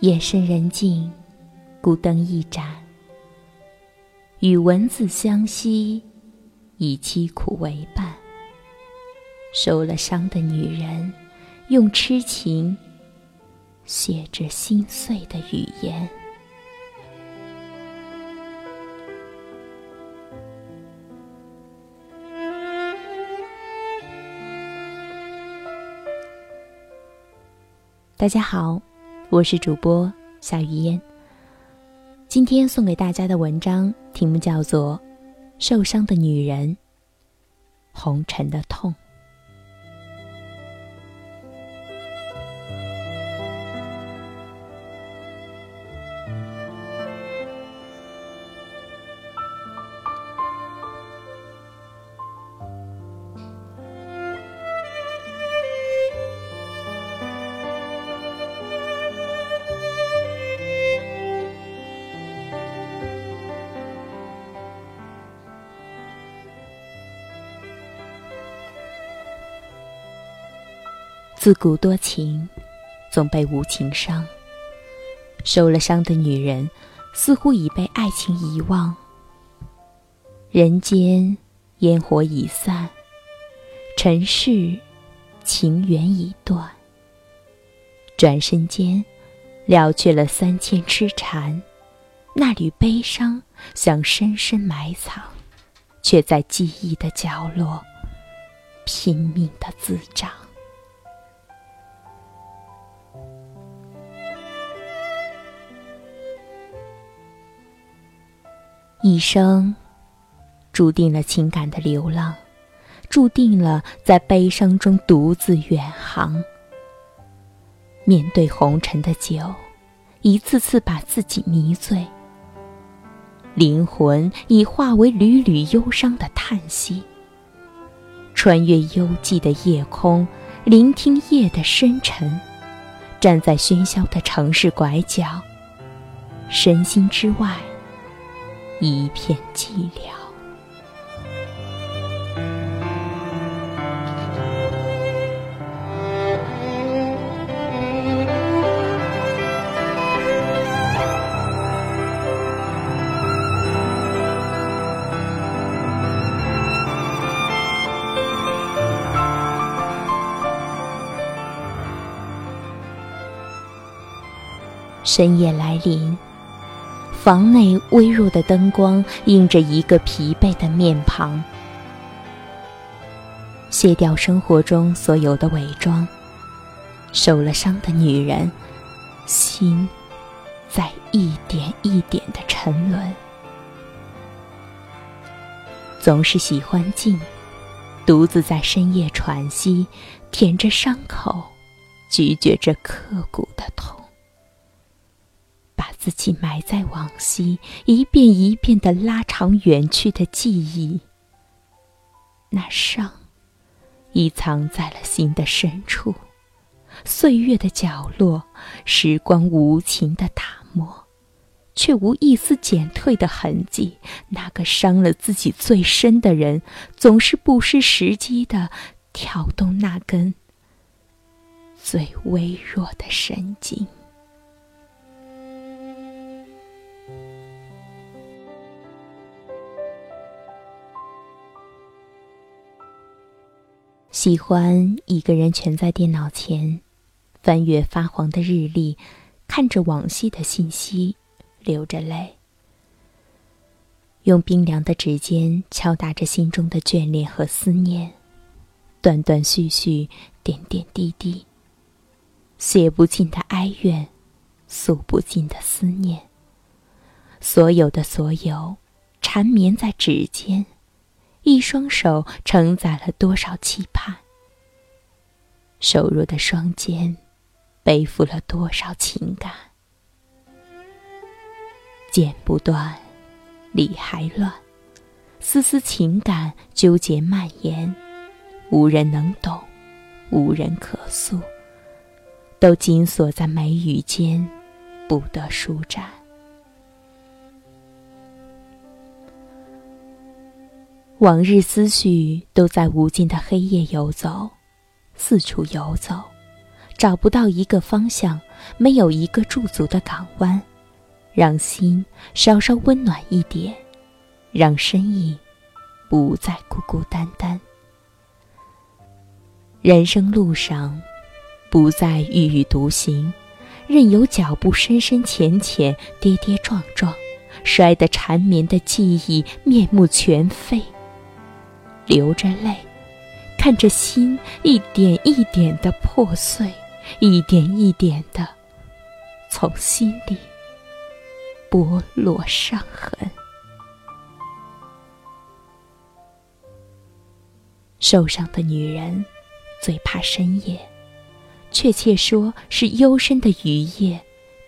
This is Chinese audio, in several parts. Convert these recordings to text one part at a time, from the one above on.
夜深人静，孤灯一盏，与文字相惜，以凄苦为伴。受了伤的女人，用痴情写着心碎的语言。大家好，我是主播夏雨嫣。今天送给大家的文章题目叫做《受伤的女人》，红尘的痛。自古多情，总被无情伤。受了伤的女人，似乎已被爱情遗忘。人间烟火已散，尘世情缘已断。转身间，了却了三千痴缠，那缕悲伤想深深埋藏，却在记忆的角落拼命的滋长。一生，注定了情感的流浪，注定了在悲伤中独自远航。面对红尘的酒，一次次把自己迷醉，灵魂已化为缕缕忧伤的叹息。穿越幽寂的夜空，聆听夜的深沉，站在喧嚣的城市拐角，身心之外。一片寂寥。深夜来临。房内微弱的灯光映着一个疲惫的面庞，卸掉生活中所有的伪装。受了伤的女人，心在一点一点的沉沦。总是喜欢静，独自在深夜喘息，舔着伤口，咀嚼着刻骨的痛。自己埋在往昔，一遍一遍的拉长远去的记忆。那伤，已藏在了心的深处，岁月的角落，时光无情的打磨，却无一丝减退的痕迹。那个伤了自己最深的人，总是不失时机的挑动那根最微弱的神经。喜欢一个人蜷在电脑前，翻阅发黄的日历，看着往昔的信息，流着泪，用冰凉的指尖敲打着心中的眷恋和思念，断断续续，点点滴滴，写不尽的哀怨，诉不尽的思念，所有的所有，缠绵在指尖。一双手承载了多少期盼，瘦弱的双肩背负了多少情感，剪不断，理还乱，丝丝情感纠结蔓延，无人能懂，无人可诉，都紧锁在眉宇间，不得舒展。往日思绪都在无尽的黑夜游走，四处游走，找不到一个方向，没有一个驻足的港湾，让心稍稍温暖一点，让身影不再孤孤单单。人生路上，不再郁郁独行，任由脚步深深浅浅、跌跌撞撞，摔得缠绵的记忆面目全非。流着泪，看着心一点一点的破碎，一点一点的从心里剥落伤痕。受伤的女人。最怕深夜，确切说是幽深的雨夜，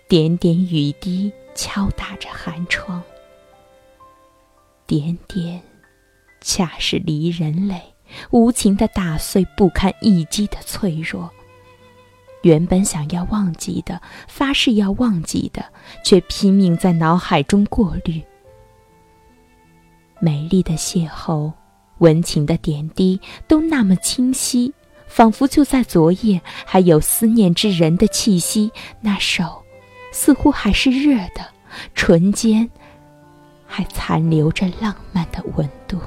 点点雨滴敲打着寒窗，点点，恰是离人泪，无情的打碎不堪一击的脆弱。原本想要忘记的，发誓要忘记的，却拼命在脑海中过滤。美丽的邂逅，温情的点滴，都那么清晰。仿佛就在昨夜，还有思念之人的气息。那手，似乎还是热的，唇间还残留着浪漫的温度。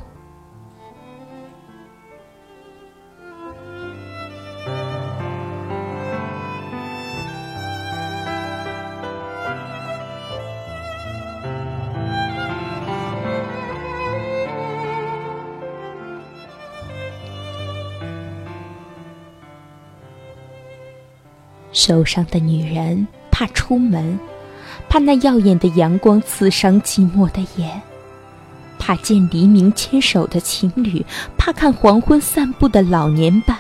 受伤的女人怕出门，怕那耀眼的阳光刺伤寂寞的眼，怕见黎明牵手的情侣，怕看黄昏散步的老年伴。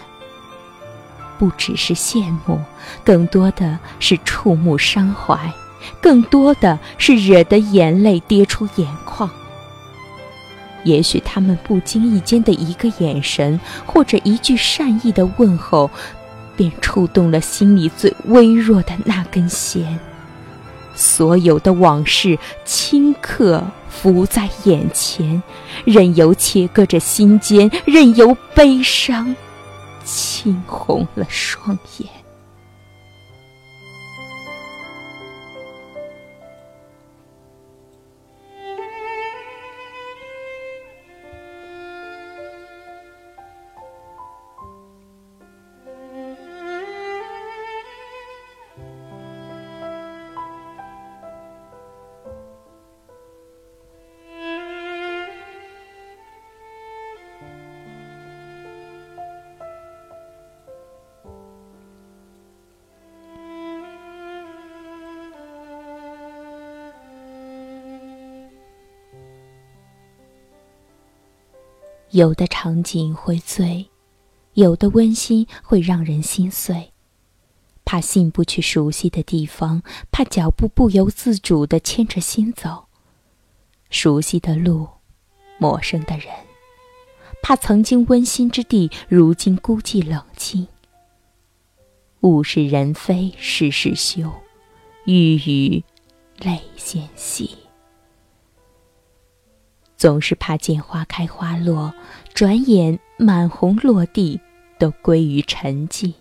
不只是羡慕，更多的是触目伤怀，更多的是惹得眼泪跌出眼眶。也许他们不经意间的一个眼神，或者一句善意的问候。便触动了心里最微弱的那根弦，所有的往事顷刻浮在眼前，任由切割着心间，任由悲伤浸红了双眼。有的场景会醉，有的温馨会让人心碎。怕进不去熟悉的地方，怕脚步不由自主地牵着心走。熟悉的路，陌生的人，怕曾经温馨之地，如今孤寂冷清。物是人非事事休，欲语泪先细。总是怕见花开花落，转眼满红落地，都归于沉寂。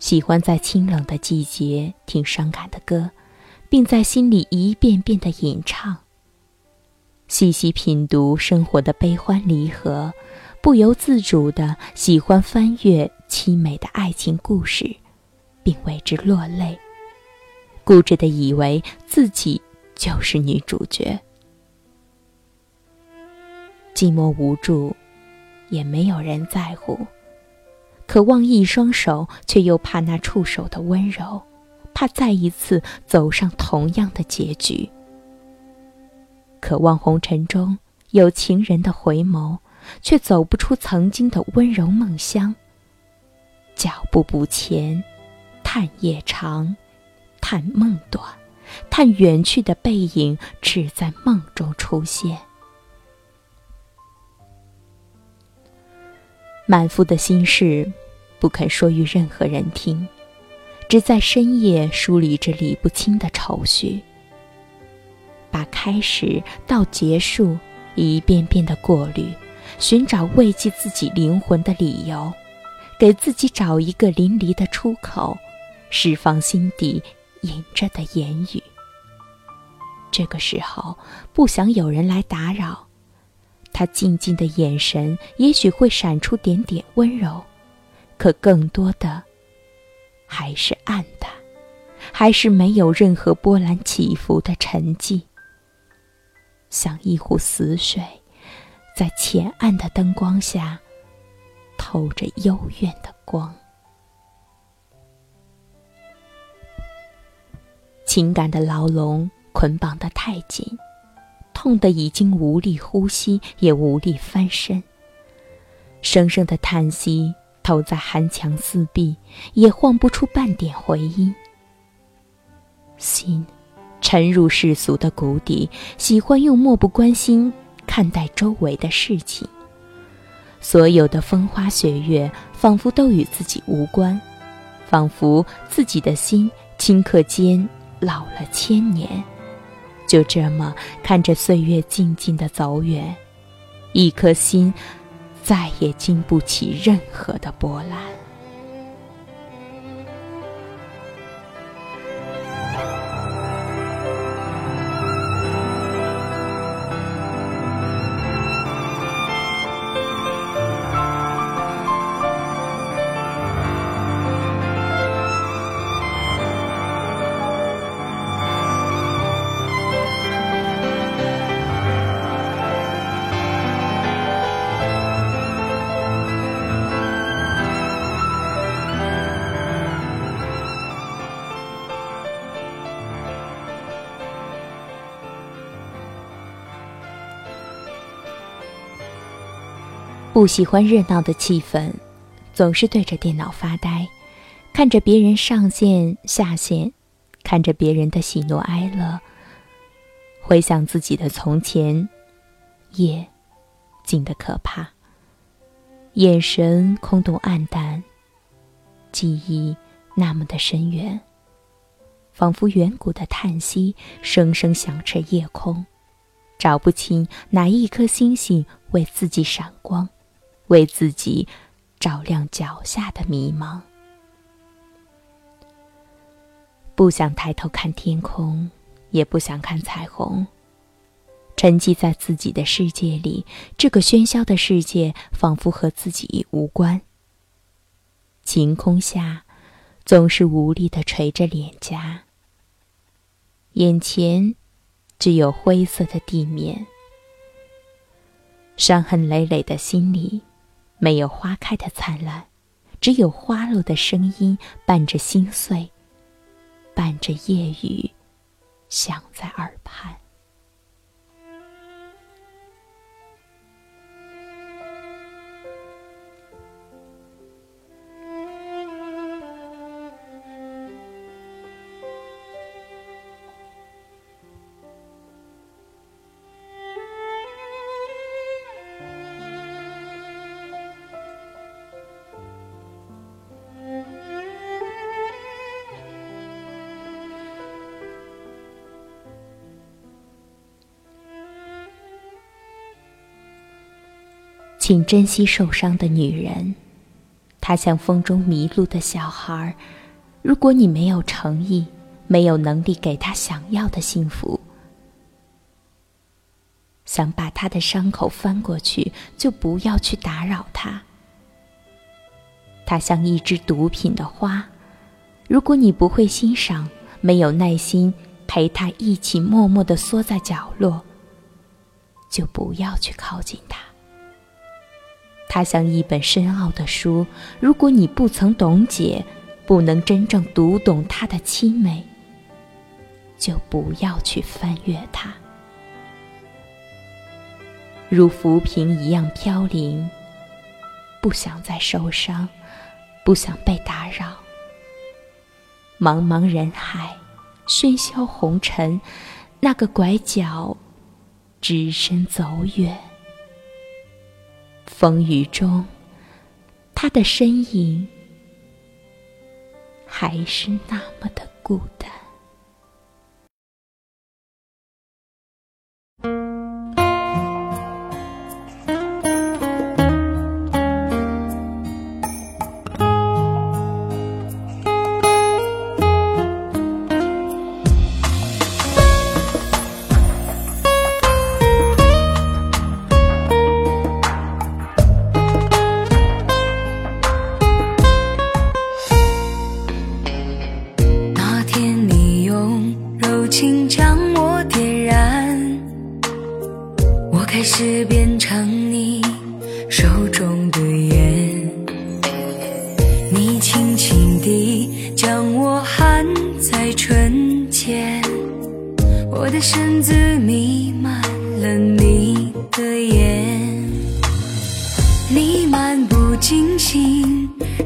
喜欢在清冷的季节听伤感的歌，并在心里一遍遍的吟唱。细细品读生活的悲欢离合，不由自主的喜欢翻阅凄美的爱情故事，并为之落泪。固执的以为自己就是女主角。寂寞无助，也没有人在乎。渴望一双手，却又怕那触手的温柔，怕再一次走上同样的结局。渴望红尘中有情人的回眸，却走不出曾经的温柔梦乡。脚步不前，叹夜长，叹梦短，叹远去的背影只在梦中出现。满腹的心事，不肯说与任何人听，只在深夜梳理着理不清的愁绪，把开始到结束一遍遍的过滤，寻找慰藉自己灵魂的理由，给自己找一个淋漓的出口，释放心底隐着的言语。这个时候，不想有人来打扰，他静静的眼神也许会闪出点点温柔，可更多的还是暗淡，还是没有任何波澜起伏的沉寂，像一壶死水，在浅暗的灯光下。透着幽怨的光，情感的牢笼捆绑得太紧，痛得已经无力呼吸，也无力翻身。声声的叹息投在寒墙四壁，也唤不出半点回音。心沉入世俗的谷底，喜欢用漠不关心看待周围的事情。所有的风花雪月，仿佛都与自己无关，仿佛自己的心顷刻间老了千年，就这么看着岁月静静的走远，一颗心再也经不起任何的波澜。不喜欢热闹的气氛，总是对着电脑发呆，看着别人上线下线，看着别人的喜怒哀乐，回想自己的从前，夜静得可怕，眼神空洞暗淡，记忆那么的深远，仿佛远古的叹息声声响彻夜空，找不清哪一颗星星为自己闪光。为自己照亮脚下的迷茫，不想抬头看天空，也不想看彩虹。沉寂在自己的世界里，这个喧嚣的世界仿佛和自己无关。晴空下，总是无力的垂着脸颊，眼前只有灰色的地面，伤痕累累的心里。没有花开的灿烂，只有花落的声音，伴着心碎，伴着夜雨，响在耳畔。请珍惜受伤的女人，她像风中迷路的小孩。如果你没有诚意，没有能力给她想要的幸福，想把她的伤口翻过去，就不要去打扰她。她像一支毒品的花，如果你不会欣赏，没有耐心陪她一起默默的缩在角落，就不要去靠近她。它像一本深奥的书，如果你不曾懂解，不能真正读懂它的凄美，就不要去翻阅它。如浮萍一样飘零，不想再受伤，不想被打扰。茫茫人海，喧嚣红尘，那个拐角，只身走远。风雨中，他的身影还是那么的孤单。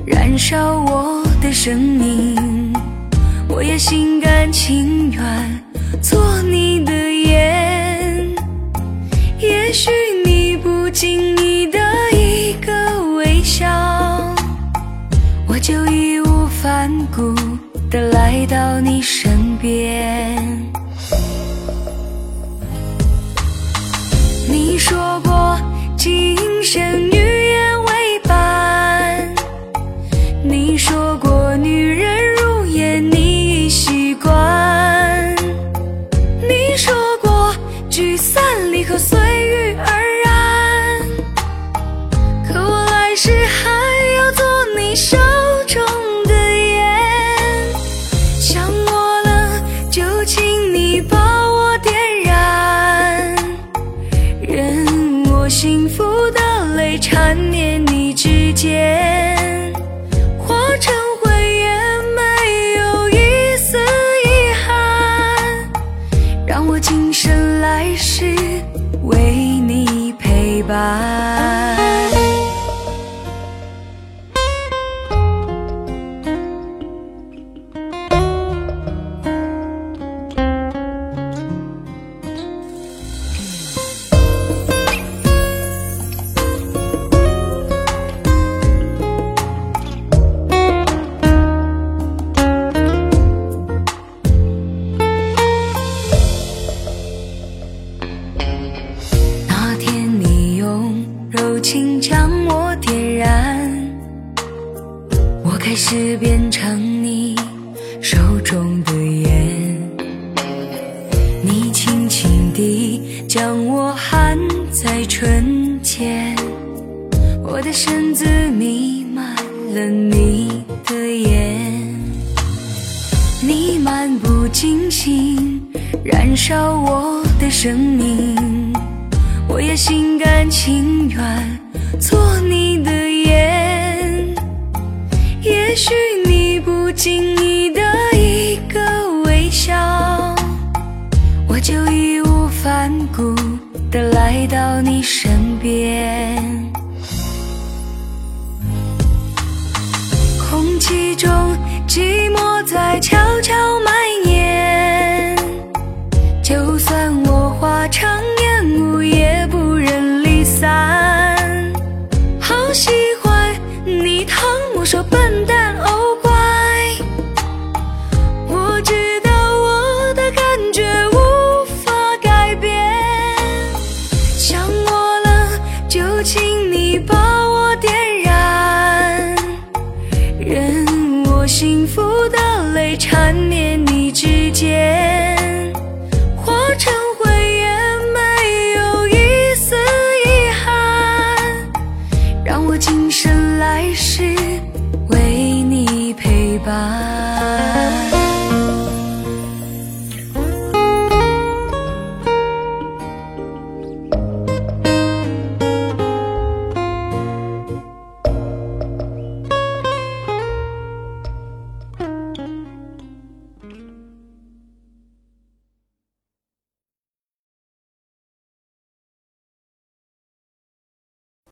燃烧我的生命，我也心甘情愿做你的烟。也许你不经意的一个微笑，我就义无反顾的来到你身边。你说过今生女聚散离合随遇而陪将我含在唇间，我的身子弥漫了你的烟。你漫不经心燃烧我的生命，我也心甘情愿做你的烟。也许你不经意的一个微笑，我就义无反顾的来到你身边。空气中寂寞在悄悄